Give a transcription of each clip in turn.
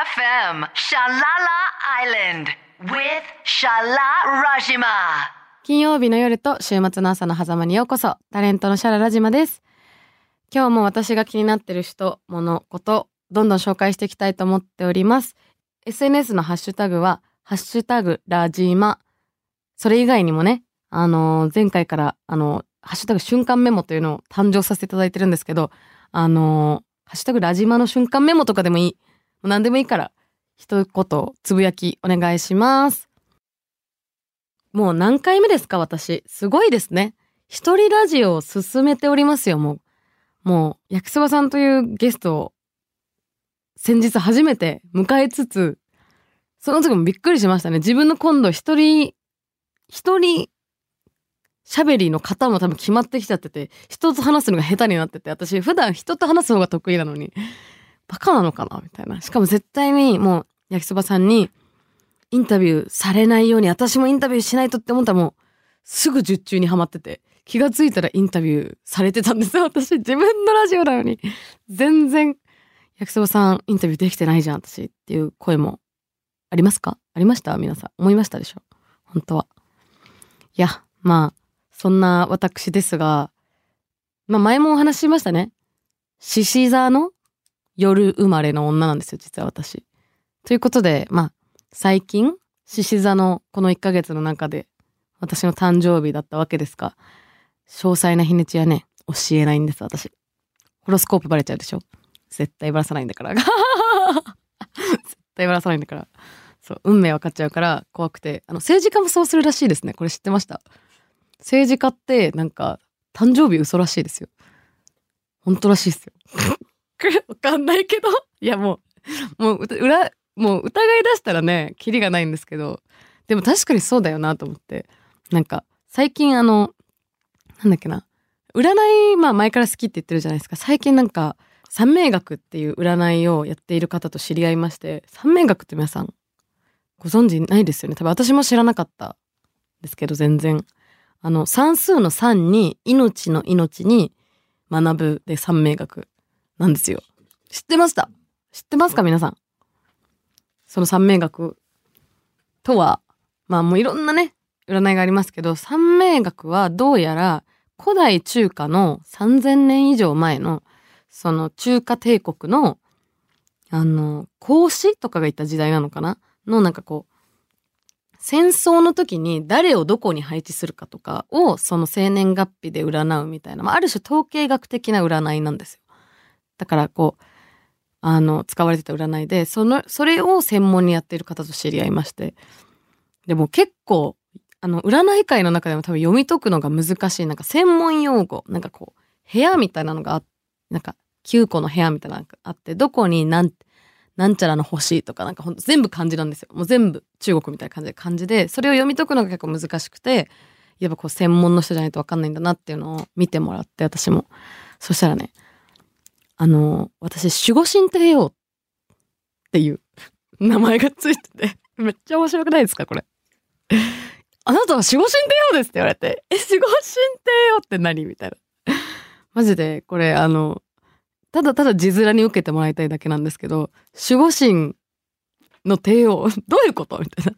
FM Shalala Island with Shala Rajima. 金曜日の夜と週末の朝の狭間にようこそタレントのシャララジマです。今日も私が気になってる人物ことどんどん紹介していきたいと思っております。SNS のハッシュタグはハッシュタグラジマ。それ以外にもねあのー前回からあのハッシュタグ瞬間メモというのを誕生させていただいてるんですけどあのーハッシュタグラジマの瞬間メモとかでもいい。う何でもいいから一言つぶやきお願いしますもう何回目ですか私。すごいですね。一人ラジオを進めておりますよ、もう。もう、焼きそばさんというゲストを先日初めて迎えつつ、その時もびっくりしましたね。自分の今度一人、一人喋りの方も多分決まってきちゃってて、人と話すのが下手になってて、私普段人と話す方が得意なのに、バカなのかな？みたいな。しかも絶対にもう焼きそばさんに、インタビューされないように私もインタビューしないとって思ったらもうすぐ術中にはまってて。気がついたらインタビューされてたんです。よ 私自分のラジオなのに。全然焼きそばさんインタビューできてないじゃん私っていう声もありますか？ありました？皆さん。思いましたでしょ？本当は。いやまあそんな私ですがまあ前もお話ししましたね。獅子座の夜生まれの女なんですよ実は私。ということでまあ最近獅子座のこの1ヶ月の中で私の誕生日だったわけですが詳細な日にちはね教えないんです私。ホロスコープバレちゃうでしょ？絶対ばらさないんだから。絶対ばらさないんだから。そう運命分かっちゃうから怖くて。あの政治家もそうするらしいですね。これ知ってました？政治家ってなんか誕生日嘘らしいですよ。本当らしいですよ。わかんないけど いやもうもう裏もう疑い出したらね、キリがないんですけど、でも確かにそうだよなと思って。なんか、最近あの、なんだっけな、占い、まあ前から好きって言ってるじゃないですか。最近なんか、三名学っていう占いをやっている方と知り合いまして、三名学って皆さん、ご存知ないですよね？多分私も知らなかったですけど、全然。あの、算数の三に、命の命に学ぶで三名学なんですよ。知ってました？知ってますか？皆さん。その三名学とは、まあもういろんなね、占いがありますけど、三名学はどうやら古代中華の3000年以上前の、その中華帝国の、あの、孔子とかがいた時代なのかな？のなんかこう、戦争の時に誰をどこに配置するかとかをその生年月日で占うみたいな、ま、ある種統計学的な占いなんですよ。だからこう、あの、使われてた占いで、その、それを専門にやっている方と知り合いまして。でも結構、あの、占い界の中でも多分読み解くのが難しい、なんか専門用語、なんかこう、部屋みたいなのがあなんか、9個の部屋みたいなのがあって、どこになん、なんちゃらの星とか、なんかほんと全部漢字なんですよ。もう全部中国みたいな感じで漢字で、それを読み解くのが結構難しくて、やっぱこう専門の人じゃないとわかんないんだなっていうのを見てもらって、私も。そしたらね、あの、私、守護神帝王っていう 名前がついてて、めっちゃ面白くないですかこれ？あなたは守護神帝王ですって言われて、え、守護神帝王って何？みたいな。マジで、これ、あの、ただただ字面に受けてもらいたいだけなんですけど、守護神の帝王、どういうこと？みたいな。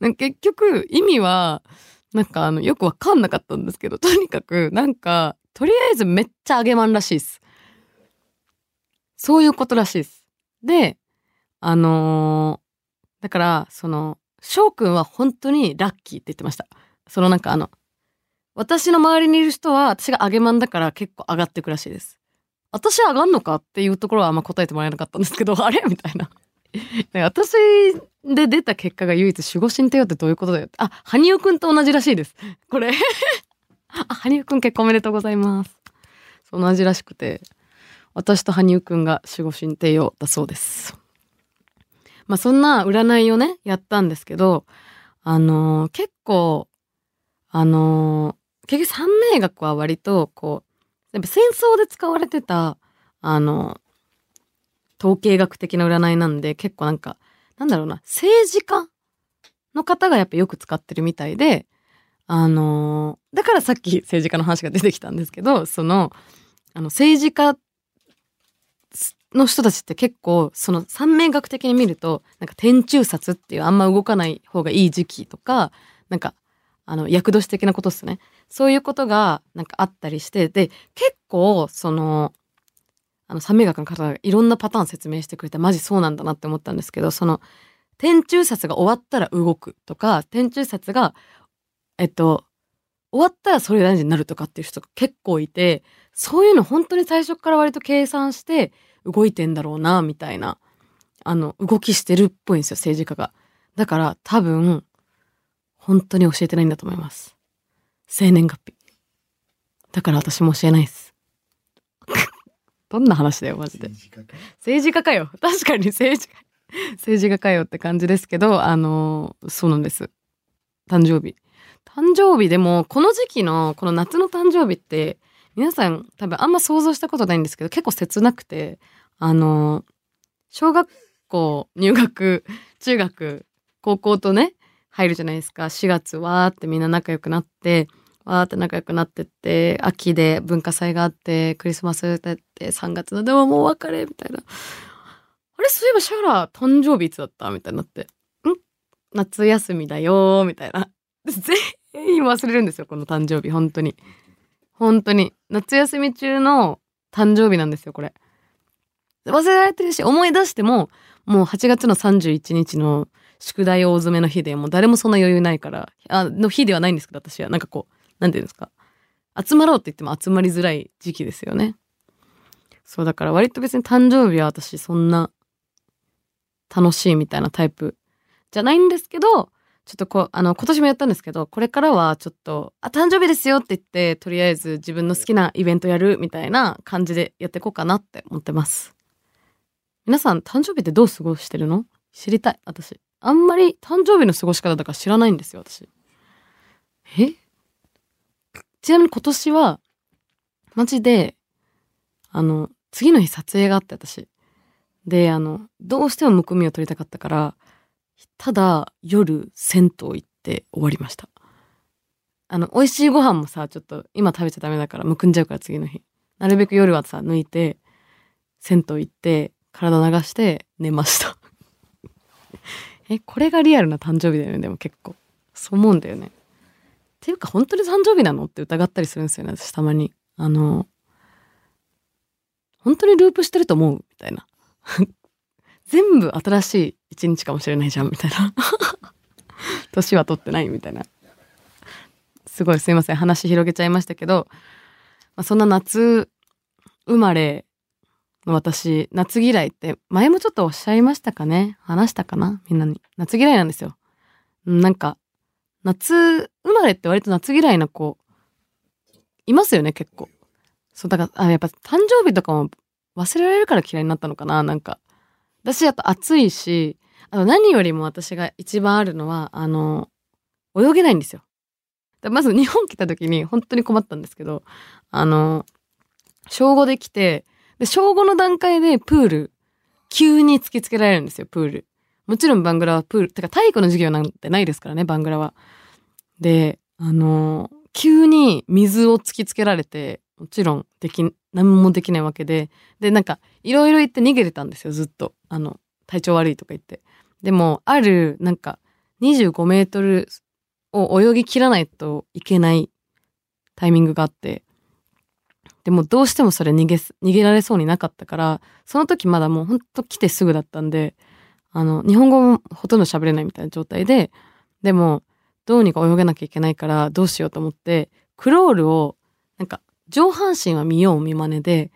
なんか結局、意味は、なんかあの、よくわかんなかったんですけど、とにかく、なんか、とりあえずめっちゃあげまんらしいです。そういうことらしいです。で、あのーだから、その、翔くんは本当にラッキーって言ってました。そのなんかあの、私の周りにいる人は私が上げまんだから結構上がってくらしいです。私上がんのかっていうところはあんま答えてもらえなかったんですけど、あれ？みたいな。私で出た結果が唯一守護神帝王ってどういうことだよ。あ、羽生くんと同じらしいです。これ。あ、羽生くん結婚おめでとうございます。同じらしくて。私と羽生くんが守護神帝王だそうです。まあそんな占いをね、やったんですけど、あのー結構、あのー結局三名学は割と、こう、やっぱ戦争で使われてた、あのー統計学的な占いなんで、結構なんか、なんだろうな、政治家の方がやっぱよく使ってるみたいで、あのだからさっき政治家の話が出てきたんですけど、その、あの、政治家の人たちって結構その三名学的に見るとなんか天中殺っていうあんま動かない方がいい時期とかなんかあの厄年的なことですね。そういうことがなんかあったりしてで結構そのあの三名学の方がいろんなパターン説明してくれてマジそうなんだなって思ったんですけどその天中殺が終わったら動くとか天中殺がえっと終わったらそれ大事になるとかっていう人が結構いてそういうの本当に最初から割と計算して動いてんだろうなみたいなあの動きしてるっぽいんですよ政治家が。だから多分本当に教えてないんだと思います。生年月日。だから私も教えないです。どんな話だよマジで。政治家か？政治家かよ確かに政治家政治家かよって感じですけどあのそうなんです誕生日誕生日でもこの時期のこの夏の誕生日って皆さん多分あんま想像したことないんですけど結構切なくてあの小学校入学中学高校とね入るじゃないですか。4月わーってみんな仲良くなってわーって仲良くなってって秋で文化祭があってクリスマスだって3月のでももうお別れみたいな。あれそういえばシャラ誕生日いつだったみたいになって。ん？夏休みだよーみたいな。全員忘れるんですよこの誕生日本当に。本当に。夏休み中の誕生日なんですよこれ。忘れられてるし思い出してももう8月の31日の宿題大詰めの日でもう誰もそんな余裕ないからあの日ではないんですけど私は。なんかこうなんていうんですか。集まろうって言っても集まりづらい時期ですよね。そうだから割と別に誕生日は私そんな楽しいみたいなタイプじゃないんですけどちょっとこうあの今年もやったんですけどこれからはちょっと「あ誕生日ですよ」って言ってとりあえず自分の好きなイベントやるみたいな感じでやっていこうかなって思ってます。皆さん誕生日ってどう過ごしてるの？知りたい私。あんまり誕生日の過ごし方だから知らないんですよ私。え？ちなみに今年はマジであの次の日撮影があって私。であのどうしてもむくみを取りたかったからただ夜銭湯行って終わりました。あの美味しいご飯もさちょっと今食べちゃダメだからむくんじゃうから次の日。なるべく夜はさ抜いて銭湯行って体流して寝ました。えこれがリアルな誕生日だよね？でも結構。そう思うんだよね。っていうか本当に誕生日なのって疑ったりするんですよね私たまに。あの本当にループしてると思う？みたいな。全部新しい一日かもしれないじゃんみたいな。年は取ってないみたいな。すごいすいません話広げちゃいましたけど、まあ、そんな夏生まれの私夏嫌いって前もちょっとおっしゃいましたかね？話したかな？みんなに。夏嫌いなんですよ。なんか夏生まれって割と夏嫌いな子いますよね結構。そうだからあやっぱ誕生日とかも忘れられるから嫌いになったのかななんか。私やっぱ暑いしあと何よりも私が一番あるのはあの泳げないんですよ。まず日本来た時に本当に困ったんですけどあの小5で来てで小5の段階でプール急に突きつけられるんですよプール。もちろんバングラはプールてか体育の授業なんてないですからねバングラは。であの急に水を突きつけられてもちろんでき何もできないわけで。でなんかいろいろ言って逃げてたんですよずっと。あの体調悪いとか言って。でもあるなんか25メートルを泳ぎ切らないといけないタイミングがあって。でもどうしてもそれ逃げ逃げられそうになかったからその時まだもうほんと来てすぐだったんであの日本語もほとんど喋れないみたいな状態ででもどうにか泳げなきゃいけないからどうしようと思ってクロールをなんか上半身は見よう見まねで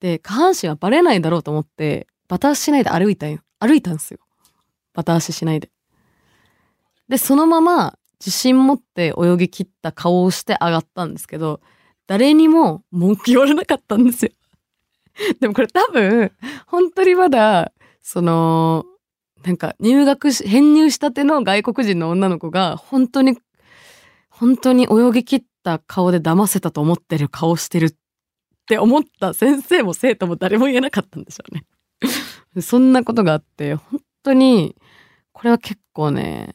で下半身はバレないだろうと思ってバタ足しないで歩いたん歩いたんですよ。バタ足しないで。でそのまま自信持って泳ぎ切った顔をして上がったんですけど誰にも文句言われなかったんですよ。でもこれ多分本当にまだそのなんか入学し編入したての外国人の女の子が本当に本当に泳ぎ切った顔で騙せたと思ってる顔してるって思った先生も生徒も誰も言えなかったんでしょうね。そんなことがあって本当にこれは結構ね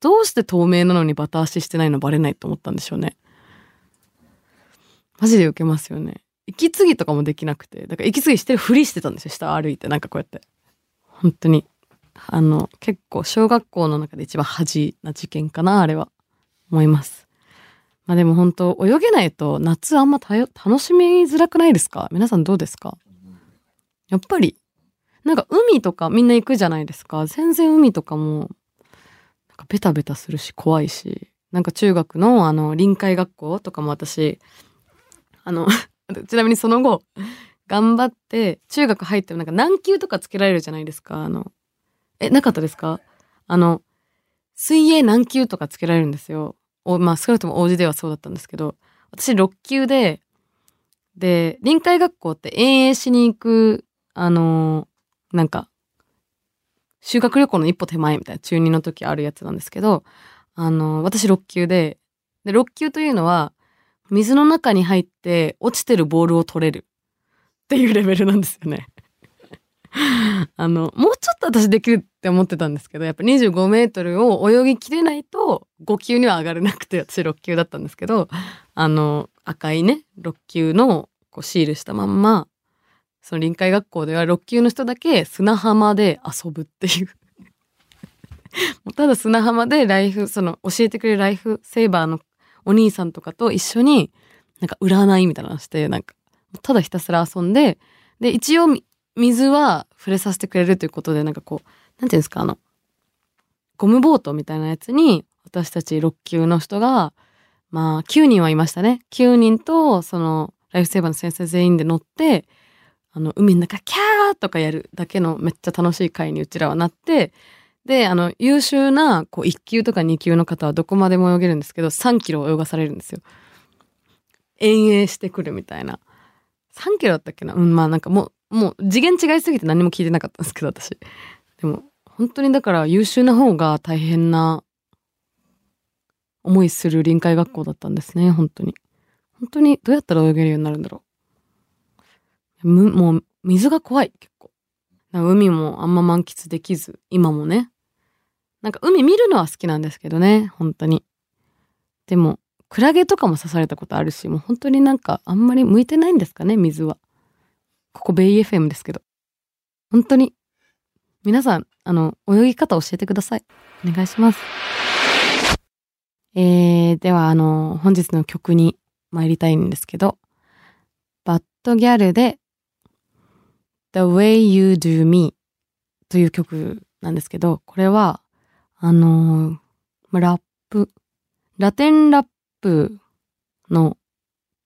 どうして透明なのにバタ足してないのバレないと思ったんでしょうねマジで受けますよね息継ぎとかもできなくて、だから息継ぎしてるふりしてたんですよ、下歩いて、なんかこうやって。本当に。あの、結構小学校の中で一番恥な事件かな、あれは。思います。まあでも本当泳げないと夏あんま楽しみづらくないですか？皆さんどうですか？やっぱり、なんか海とかみんな行くじゃないですか。全然海とかも、なんかベタベタするし怖いし。なんか中学のあの臨海学校とかも私、あの、ちなみにその後、頑張って、中学入ってもなんか軟球とかつけられるじゃないですか。あの、え、なかったですか？あの、水泳軟球とかつけられるんですよ。おまあ少なくとも王子ではそうだったんですけど、私6級で、で、臨海学校って遠泳しに行く、あのーなんか、修学旅行の一歩手前みたいな中2の時あるやつなんですけど、あのー私6級で、で、6級というのは、水の中に入って落ちてるボールを取れるっていうレベルなんですよね。あの、もうちょっと私できるって思ってたんですけど、やっぱ25メートルを泳ぎきれないと5級には上がれなくて、私6級だったんですけど、あの、赤いね、6級のこうシールしたまんま、その臨海学校では6級の人だけ砂浜で遊ぶっていう。ただ砂浜でライフ、その教えてくれるライフセーバーのお兄さんとかと一緒に、なんか占いみたいなのして、なんか、ただひたすら遊んで、で、一応水は触れさせてくれるということで、なんかこう、なんていうんですか、あの、ゴムボートみたいなやつに、私たち6級の人が、まあ、9人はいましたね。9人と、その、ライフセーバーの先生全員で乗って、あの、海の中、キャーとかやるだけのめっちゃ楽しい会にうちらはなって、で、あの、優秀な、こう、1級とか2級の方はどこまでも泳げるんですけど、3キロ泳がされるんですよ。遠泳してくるみたいな。3キロだったっけな？うん、まあなんかもう、もう次元違いすぎて何も聞いてなかったんですけど、私。でも、本当にだから優秀な方が大変な思いする臨海学校だったんですね、本当に。本当にどうやったら泳げるようになるんだろう。むもう水が怖い、結構。な海もあんま満喫できず、今もね。なんか海見るのは好きなんですけどね、本当に。でも、クラゲとかも刺されたことあるし、もう本当になんかあんまり向いてないんですかね、水は。ここベイ FM ですけど。本当に。皆さん、あの、泳ぎ方教えてください。お願いします。えー、では、あの、本日の曲に参りたいんですけど、バッドギャルで The Way You Do Me という曲なんですけど、これは、あのーラップ、ラテンラップの、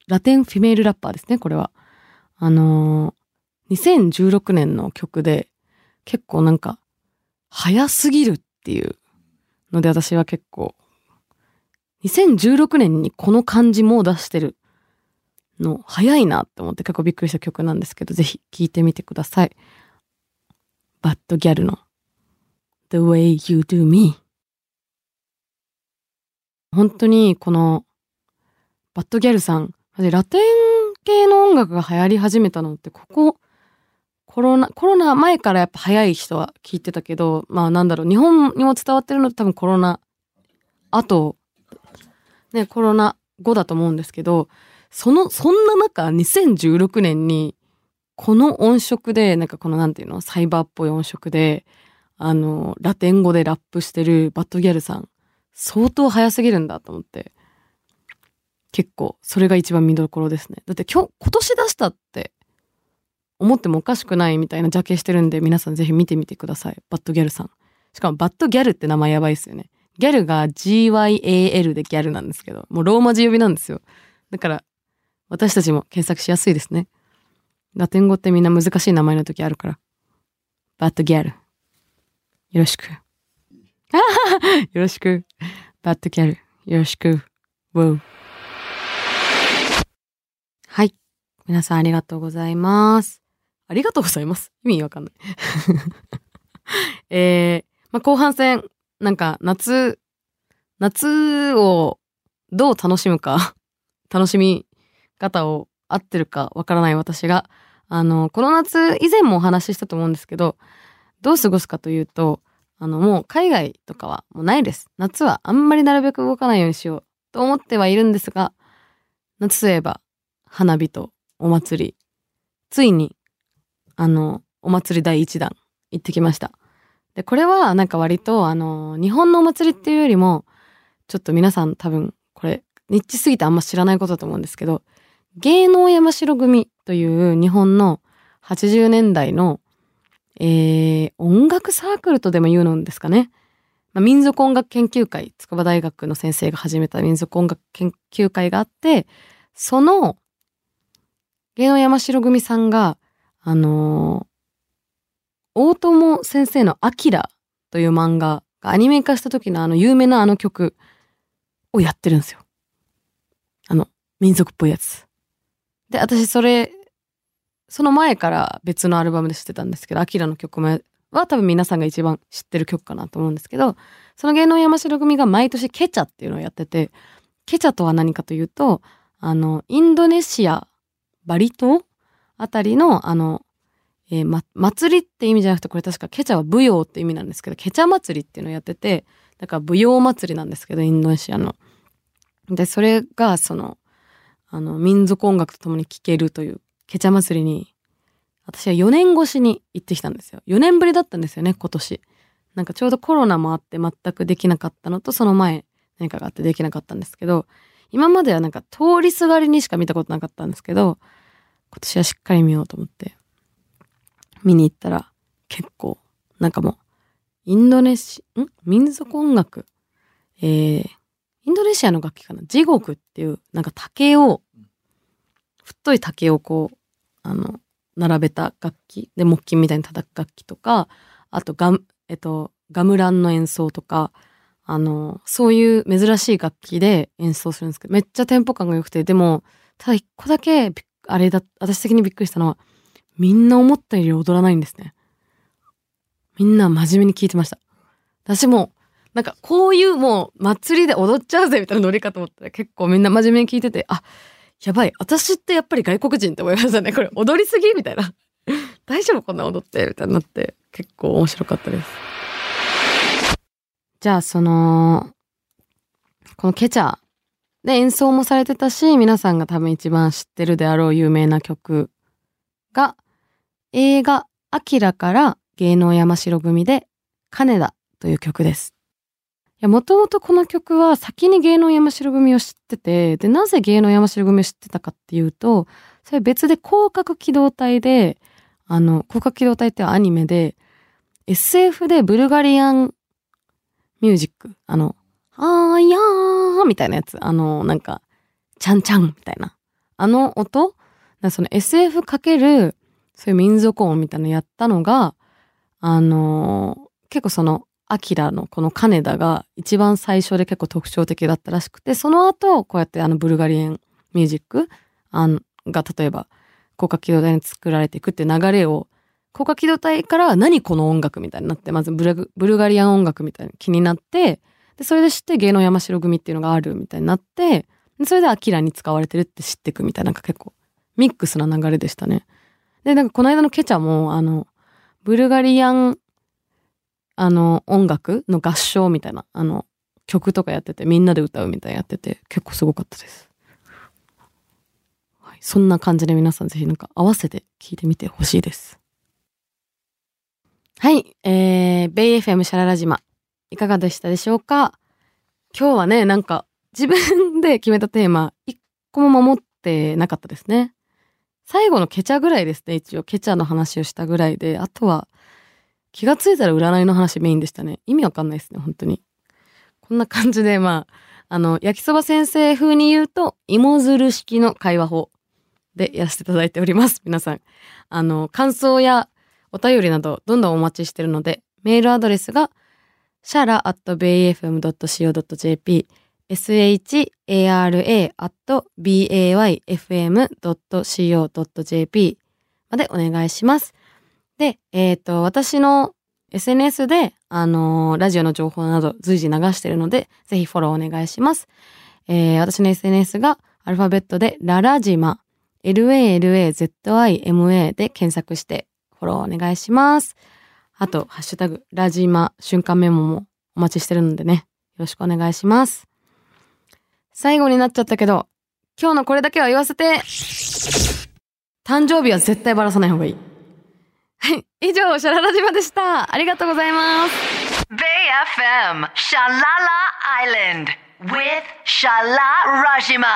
ラテンフィメールラッパーですね、これは。あのー2016年の曲で、結構なんか、早すぎるっていうので私は結構、2016年にこの感じも出してるの早いなって思って結構びっくりした曲なんですけど、ぜひ聴いてみてください。バッドギャルの The Way You Do Me 本当にこのバッドギャルさん、ラテン系の音楽が流行り始めたのってここコロナ、コロナ前からやっぱ早い人は聞いてたけど、まあなんだろう、日本にも伝わってるのって多分コロナ後、ね、コロナ後だと思うんですけど、その、そんな中、2016年に、この音色で、なんかこのなんていうの、サイバーっぽい音色で、あの、ラテン語でラップしてるバッドギャルさん、相当早すぎるんだと思って、結構、それが一番見どころですね。だって今日、今年出したって、思ってもおかしくないみたいなジャケしてるんで、皆さんぜひ見てみてください。バッドギャルさん。しかも、バッドギャルって名前やばいですよね。ギャルが GYAL でギャルなんですけど、もうローマ字呼びなんですよ。だから、私たちも検索しやすいですね。ラテン語ってみんな難しい名前の時あるから。バッドギャル。よろしく。よろしく。バッドギャル。よろしく。ウォーはい。皆さんありがとうございます。ありがとうございます。意味わかんない。えー、まあ、後半戦、なんか夏、夏をどう楽しむか、楽しみ方を合ってるかわからない私が、あの、この夏以前もお話ししたと思うんですけど、どう過ごすかというと、あの、もう海外とかはもうないです。夏はあんまりなるべく動かないようにしようと思ってはいるんですが、夏といえば花火とお祭り、ついに、あの、お祭り第1弾行ってきました。で、これはなんか割と、あの、日本のお祭りっていうよりも、ちょっと皆さん多分、これ、ニッチすぎてあんま知らないことだと思うんですけど、芸能山城組という日本の80年代の、えー、音楽サークルとでも言うのですかね。まあ、民族音楽研究会、筑波大学の先生が始めた民族音楽研究会があって、その、芸能山城組さんが、あのー大友先生のアキラという漫画がアニメ化した時のあの有名なあの曲をやってるんですよ。あの、民族っぽいやつ。で、私それ、その前から別のアルバムで知ってたんですけど、アキラの曲もは多分皆さんが一番知ってる曲かなと思うんですけど、その芸能山城組が毎年ケチャっていうのをやってて、ケチャとは何かというと、あの、インドネシア、バリ島あたりの、あの、えーま、祭りって意味じゃなくて、これ確かケチャは舞踊って意味なんですけど、ケチャ祭りっていうのをやってて、だから舞踊祭りなんですけど、インドネシアの。で、それが、その、あの、民族音楽とともに聴けるという、ケチャ祭りに、私は4年越しに行ってきたんですよ。4年ぶりだったんですよね、今年。なんかちょうどコロナもあって全くできなかったのと、その前何かがあってできなかったんですけど、今まではなんか通りすがりにしか見たことなかったんですけど、今年はしっかり見ようと思って、見に行ったら結構、なんかもう、インドネシ、ん？民族音楽？えー、インドネシアの楽器かな？地獄っていう、なんか竹を、太い竹をこう、あの、並べた楽器で木琴みたいに叩く楽器とか、あとガム、えっと、ガムランの演奏とか、あの、そういう珍しい楽器で演奏するんですけど、めっちゃテンポ感が良くて、でも、ただ一個だけ、あれだ、私的にびっくりしたのは、みんな思ったより踊らないんですね。みんな真面目に聞いてました。私も、なんかこういうもう祭りで踊っちゃうぜみたいなノリかと思ったら結構みんな真面目に聞いてて、あ、やばい、私ってやっぱり外国人って思いましたね。これ踊りすぎみたいな。大丈夫こんな踊ってみたいになって結構面白かったです。じゃあその、このケチャで演奏もされてたし、皆さんが多分一番知ってるであろう有名な曲が、映画アキラから芸能山城組で金田という曲です。いや、もともとこの曲は先に芸能山城組を知ってて、で、なぜ芸能山城組を知ってたかっていうと、それ別で広角機動隊で、あの、広角機動隊ってアニメで、SF でブルガリアンミュージック、あの、あーやーみたいなやつ、あの、なんか、ちゃんちゃんみたいな。あの音その SF かける、そういう民族音みたいなのやったのが、あのー結構その、アキラのこの金田が一番最初で結構特徴的だったらしくて、その後、こうやってあのブルガリアンミュージックあんが例えば、広角機動隊に作られていくって流れを、広角機動隊から何この音楽みたいになって、まずブルガリアン音楽みたいに気になって、で、それで知って芸能山城組っていうのがあるみたいになって、それでアキラに使われてるって知ってくみたいな、なんか結構ミックスな流れでしたね。で、なんかこの間のケチャも、あの、ブルガリアン、あの、音楽の合唱みたいな、あの、曲とかやってて、みんなで歌うみたいなやってて、結構すごかったです。はい、そんな感じで皆さんぜひなんか合わせて聞いてみてほしいです。はい、えー、ベイ FM シャララ島、いかがでしたでしょうか？今日はね、なんか自分で決めたテーマ、一個も守ってなかったですね。最後のケチャぐらいですね、一応。ケチャの話をしたぐらいで、あとは、気がついたら占いの話メインでしたね。意味わかんないですね、本当に。こんな感じで、まあ、あの、焼きそば先生風に言うと、芋づる式の会話法でやらせていただいております。皆さん。あの、感想やお便りなど、どんどんお待ちしてるので、メールアドレスが、シャラ at bayfm.co.jp shara at bayfm.co.jp までお願いします。で、えっ、と、私の SNS で、あのーラジオの情報など随時流してるので、ぜひフォローお願いします。えー私の SNS がアルファベットでララジマ、LALAZIMA で検索してフォローお願いします。あと、ハッシュタグ、ラジマ瞬間メモもお待ちしてるのでね、よろしくお願いします。最後になっちゃったけど、今日のこれだけは言わせて誕生日は絶対ばらさない方がいい。はい。以上、シャララ島でした。ありがとうございます。Bay FM シャララアイランド with シャララ島。